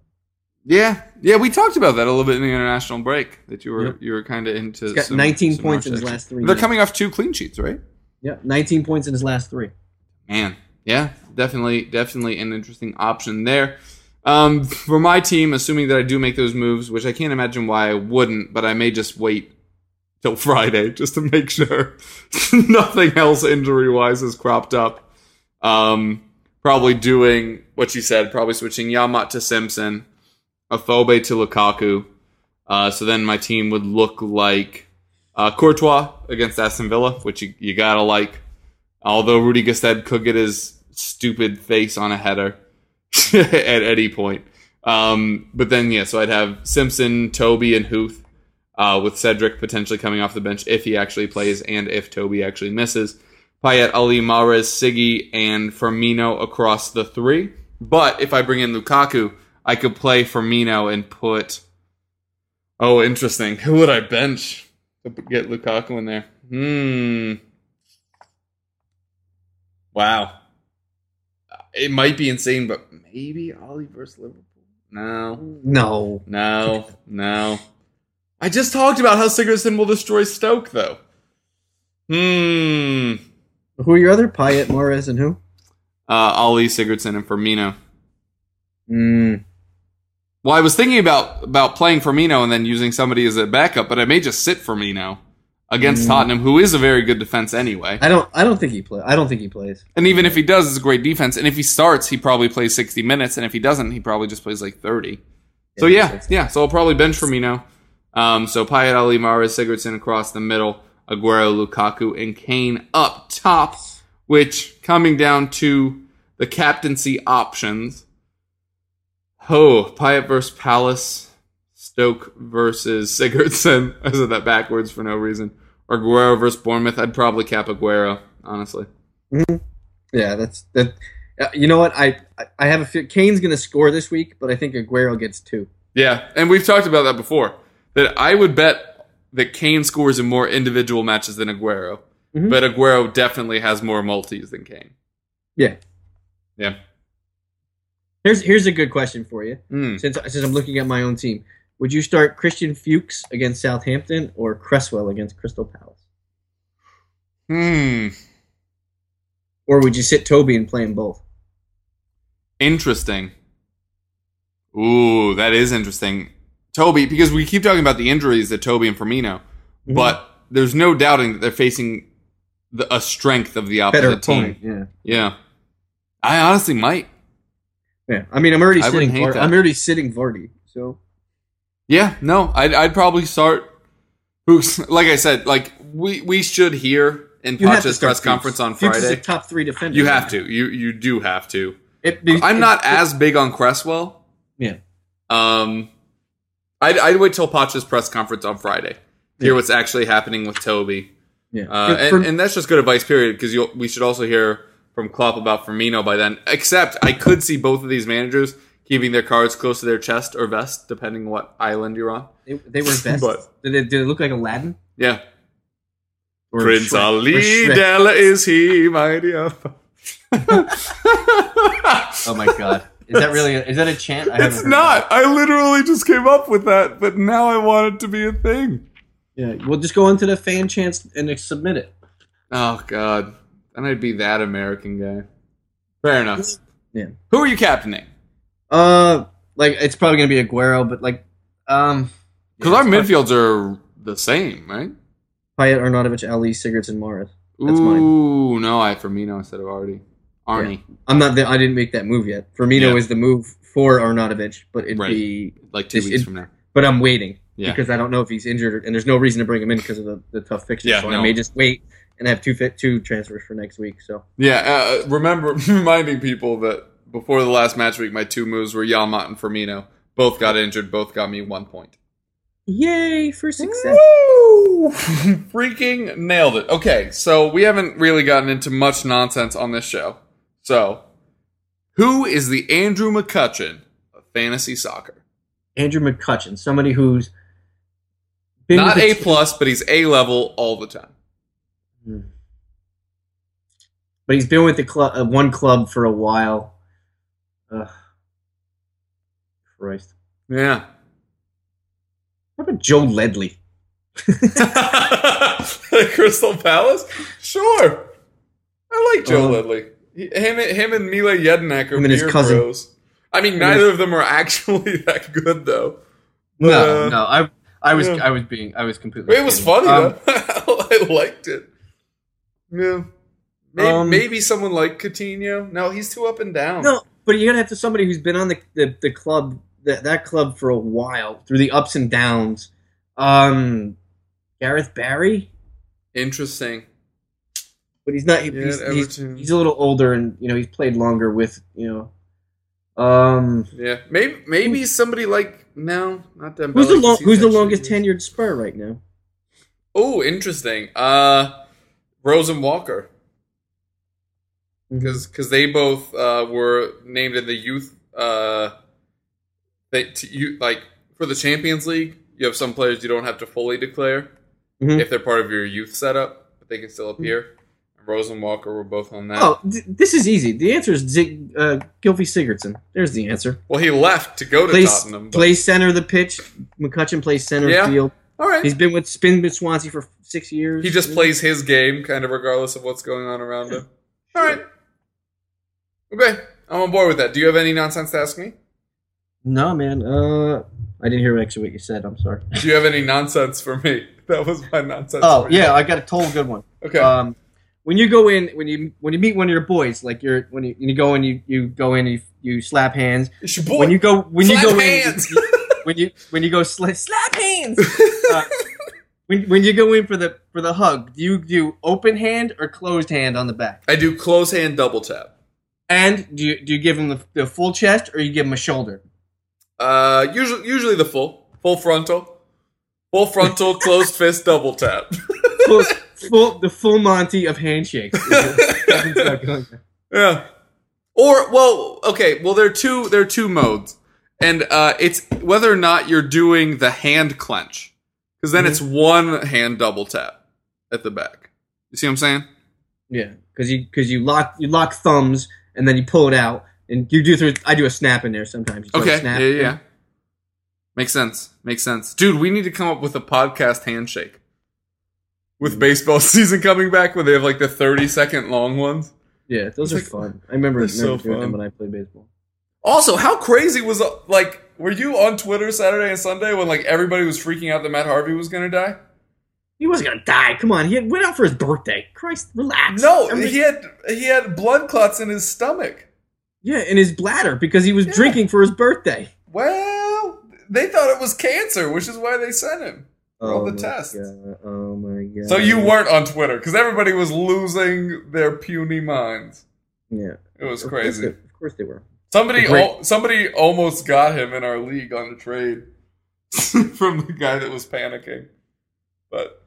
Yeah, yeah, we talked about that a little bit in the international break. That you were Yep. you were kind of into. He's got some- 19 some points in his last three They're games. coming off two clean sheets, right? Yeah, 19 points in his last three. Man, yeah, definitely, definitely an interesting option there. Um, for my team, assuming that I do make those moves, which I can't imagine why I wouldn't, but I may just wait till Friday just to make sure nothing else injury wise has cropped up. Um, probably doing what you said, probably switching Janmaat to Simpson, Afobe to Lukaku. Uh, so then my team would look like uh, Courtois against Aston Villa, which you, you gotta like. Although Rudy Gestede could get his stupid face on a header at any point. Um, but then, yeah, so I'd have Simpson, Toby, and Huth, uh, with Cedric potentially coming off the bench if he actually plays and if Toby actually misses. Payet, Alli, Mahrez, Siggy, and Firmino across the three. But if I bring in Lukaku, I could play Firmino and put. Oh, interesting. Who would I bench to get Lukaku in there? Hmm. Wow. It might be insane, but maybe Ollie versus Liverpool. No, No. no, no. I just talked about how Sigurdsson will destroy Stoke, though. Hmm. Who are your other? Payet, Mahrez, and who? Uh, Ollie Sigurdsson and Firmino. Mm. Well, I was thinking about about playing Firmino and then using somebody as a backup, but I may just sit Firmino against Mm. Tottenham, who is a very good defense anyway. I don't. I don't think he play. I don't think he plays. And even if he does, it's a great defense. And if he starts, he probably plays 60 minutes. And if he doesn't, he probably just plays like 30. So Yeah, yeah, makes sense. yeah. So I'll probably bench Firmino. Um, so Payet, Alli, Mahrez, Sigurdsson across the middle, Aguero, Lukaku, and Kane up top. Which coming down to the captaincy options. Oh, Payet versus Palace, Stoke versus Sigurdsson. I said that backwards for no reason. Or Aguero versus Bournemouth. I'd probably cap Aguero, honestly. Yeah, that's that. Uh, you know what? I I- have a feel Kane's going to score this week, but I think Aguero gets two. Yeah, and we've talked about that before. That I would bet that Kane scores in more individual matches than Aguero, Mhm. but Aguero definitely has more multis than Kane. Yeah. Yeah. Here's here's a good question for you. Mm. Since since I'm looking at my own team, would you start Christian Fuchs against Southampton or Cresswell against Crystal Palace, Hmm. or would you sit Toby and play them both? Interesting. Ooh, that is interesting. Toby, because we keep talking about the injuries that Toby and Firmino, Mhm. but there's no doubting that they're facing the, a strength of the opposite Better team. opponent. Yeah. Yeah. I honestly might. Yeah. I mean, I'm already I sitting. Var-. I'm already sitting Vardy. So Yeah, no, I'd, I'd probably start Fuchs. Like I said, like we we should hear in Pacha's press Fuchs. conference on Fuchs is a Friday. top three defender. You have to. You you do have to. It- I'm it- not it- as big on Cresswell. Yeah. Um, I'd, I'd wait till Pacha's press conference on Friday. Hear Yeah. what's actually happening with Toby. Yeah. Uh, For- and, and that's just good advice, period, because we should also hear from Klopp about Firmino by then. Except I could see both of these managers keeping their cards close to their chest or vest, depending what island you're on. they, they were best. But- did, they, did it look like Aladdin? Yeah. Or Prince Shrek? Ali Della is he, my dear. Oh my god! Is that really? A, is that a chant? I haven't It's not. I literally just came up with that, but now I want it to be a thing. Yeah, we'll just go into the fan chants and submit it. Oh God, then I'd be that American guy. Fair enough. Yeah. Who are you captaining? Uh, like it's probably gonna be Aguero, but like, um, Because our midfields are the same, right? Payet, Arnautovic, Alli, Sigurdsson, Morris. That's mine. Ooh, no, I have Firmino instead of Artie. Arnie, I'm not. The, I didn't make that move yet. Firmino Yeah. is the move for Arnautovic, but it'd Right. be. like two weeks it- from now. But I'm waiting Yeah. because I don't know if he's injured, and there's no reason to bring him in because of the, the tough fixture. Yeah, so no. I may just wait and have two fit two transfers for next week. So Yeah, uh, remember reminding people that before the last match week, my two moves were Janmaat and Firmino. Both got injured. Both got me one point. yay for success! Woo! Freaking nailed it. Okay, so we haven't really gotten into much nonsense on this show. So, who is the Andrew McCutchen of fantasy soccer? Andrew McCutchen, somebody who's been Not A plus, but he's A level all the time. but he's been with the club, uh, one club for a while. Ugh. Christ, Yeah. how about Joe Ledley? Crystal Palace? Sure. I like Joe Um, Ledley. He- Him, him and Mile Jedinak are Him and his beer cousin. bros. I mean, neither of them are actually that good, though. No, Uh, no, I, I was, yeah. I was being, I was completely. It was kidding. funny, Um, though. I liked it. Yeah. Maybe, Um, maybe someone like Coutinho. No, he's too up and down. No, but you're gonna have to somebody who's been on the the, the club that that club for a while through the ups and downs. Um, Gareth Barry, Interesting. But he's not. Yeah, he's, he's, he's a little older, and you know he's played longer with you know. Um, Yeah. Maybe maybe somebody like no, not Dembele. who's the long, who's the longest tenured Spur right now? Oh, interesting. Uh, Rose and Walker. because because they both uh, were named in the youth. Uh, they t- you like for the Champions League. You have some players you don't have to fully declare Mhm. if they're part of your youth setup, but they can still appear. And Rose and Walker were both on that. Oh, th- this is easy. The answer is Zig, uh, Gylfi Sigurdsson. There's the answer. Well, he left to go to Plays Tottenham. but- plays center of the pitch. McCutchen plays center Yeah. field. All right, He's been with been with Swansea for six years. he just plays his game, kind of regardless of what's going on around him. All right, okay, I'm on board with that. Do you have any nonsense to ask me? No, man. Uh, I didn't hear actually what you said. I'm sorry. Do you have any nonsense for me? That was my nonsense. Oh for you. yeah, I got a total good one. Okay. Um, when you go in, when you when you meet one of your boys, like you're when you, when you go in, you you go in, you you slap hands. it's your boy. When you go when you go hands. in, when you when you go sla- slap hands. Uh, when when you go in for the for the hug, do you do open hand or closed hand on the back? I do close hand double tap. And do you do you give him the, the full chest or you give him a shoulder? Uh, usually, usually the full, full frontal, full frontal, closed fist double tap. Full, the full Monty of handshakes. Kevin's not going there. yeah. Or well, okay. Well, there are two. There are two modes, and uh, it's whether or not you're doing the hand clench, because then it's one hand double tap at the back. You see what I'm saying? Yeah, because you because you lock you lock thumbs and then you pull it out and you do through. I do a snap in there sometimes. You Okay. yeah, yeah. Makes sense. Makes sense. Dude, we need to come up with a podcast handshake. With baseball season coming back, where they have like the 30 second long ones. Yeah, those It's are like- fun. I remember, They're so remember doing them fun. when I played baseball. Also, how crazy was like, were you on Twitter Saturday and Sunday when like everybody was freaking out that Matt Harvey was gonna die? He wasn't gonna die. Come on, he had, went out for his birthday. Christ, relax. No, Everybody- he had he had blood clots in his stomach. yeah, in his bladder because he was Yeah. drinking for his birthday. Well, they thought it was cancer, which is why they sent him. For all the oh my tests. God. Oh my god. So you weren't on Twitter because everybody was losing their puny minds. Yeah, It was Of course crazy. they- Of course they were. Somebody, Great. al- somebody almost got him in our league on the trade from the guy that was panicking, but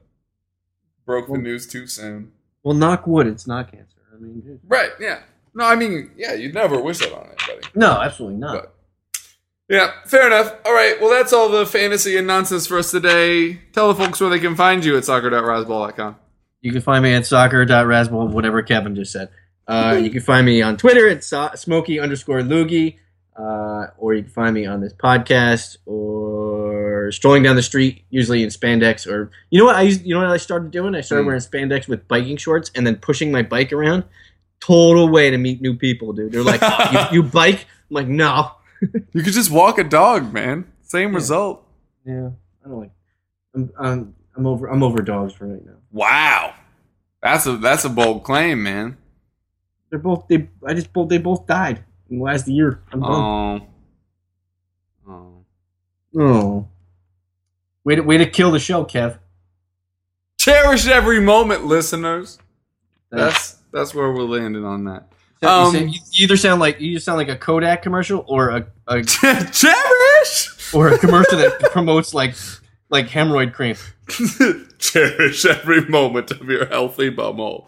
broke the news too soon. Well, knock wood. It's not cancer. I mean, dude. Right? Yeah. No, I mean, yeah, you'd never wish that on anybody. no, absolutely not. But yeah, fair enough. All right, well, that's all the fantasy and nonsense for us today. Tell the folks where they can find you at soccer.rasball.com. You can find me at soccer.rasball, whatever Kevin just said. Uh, you can find me on Twitter at so- Smokey underscore Loogy, uh, or you can find me on this podcast or strolling down the street, usually in spandex, or you know what I used, you know what I started doing? I started Hmm. wearing spandex with biking shorts and then pushing my bike around. Total way to meet new people, dude. They're like, you, you bike? I'm like, no. You could just walk a dog, man. Same result. Yeah, I don't like. I'm I'm, I'm over I'm over dogs for right now. Wow. That's a that's a bold claim, man. They're both they. I just both they both died in the last year. I'm done. Oh. Oh. Oh. Way to way to kill the show, Kev. Cherish every moment, listeners. Thanks. That's that's where we're landing on that. You Um, say- you either sound like you just sound like a Kodak commercial or a, a Cherish. or a commercial that promotes like like hemorrhoid cream. Cherish every moment of your healthy bumhole.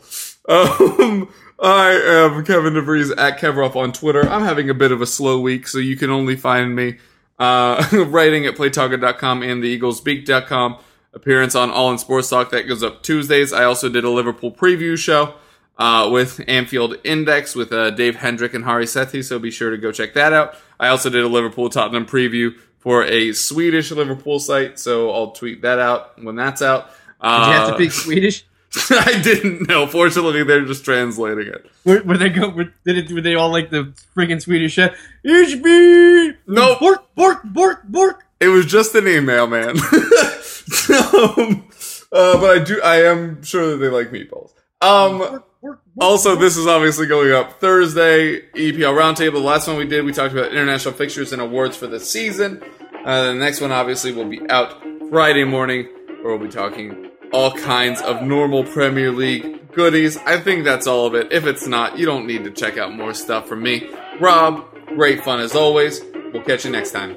Um, I am Kevin DeVries at Kevrov on Twitter. I'm having a bit of a slow week, so you can only find me uh, writing at playtarget.com and theeaglesbeak.com. Appearance on All in Sports Talk that goes up Tuesdays. I also did a Liverpool preview show uh, with Anfield Index with uh, Dave Hendrick and Hari Sethi, so be sure to go check that out. I also did a Liverpool Tottenham preview for a Swedish Liverpool site, so I'll tweet that out when that's out. Uh, Did you have to speak Swedish? I didn't know. Fortunately, they're just translating it. Where, where they go? Where, did it? Were they all like the freaking Swedish bin Nope. Bork bork bork bork. It was just an email, man. um, uh, but I do. I am sure that they like meatballs. Um, Bork, bork, Also, this is obviously going up Thursday. EPL Roundtable. The last one we did, we talked about international fixtures and awards for the season. Uh, the next one, obviously, will be out Friday morning, where we'll be talking all kinds of normal Premier League goodies. I think that's all of it. If it's not, you don't need to check out more stuff from me. Rob, great fun as always. We'll catch you next time.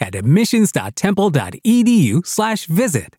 at admissions.temple.edu/slash visit.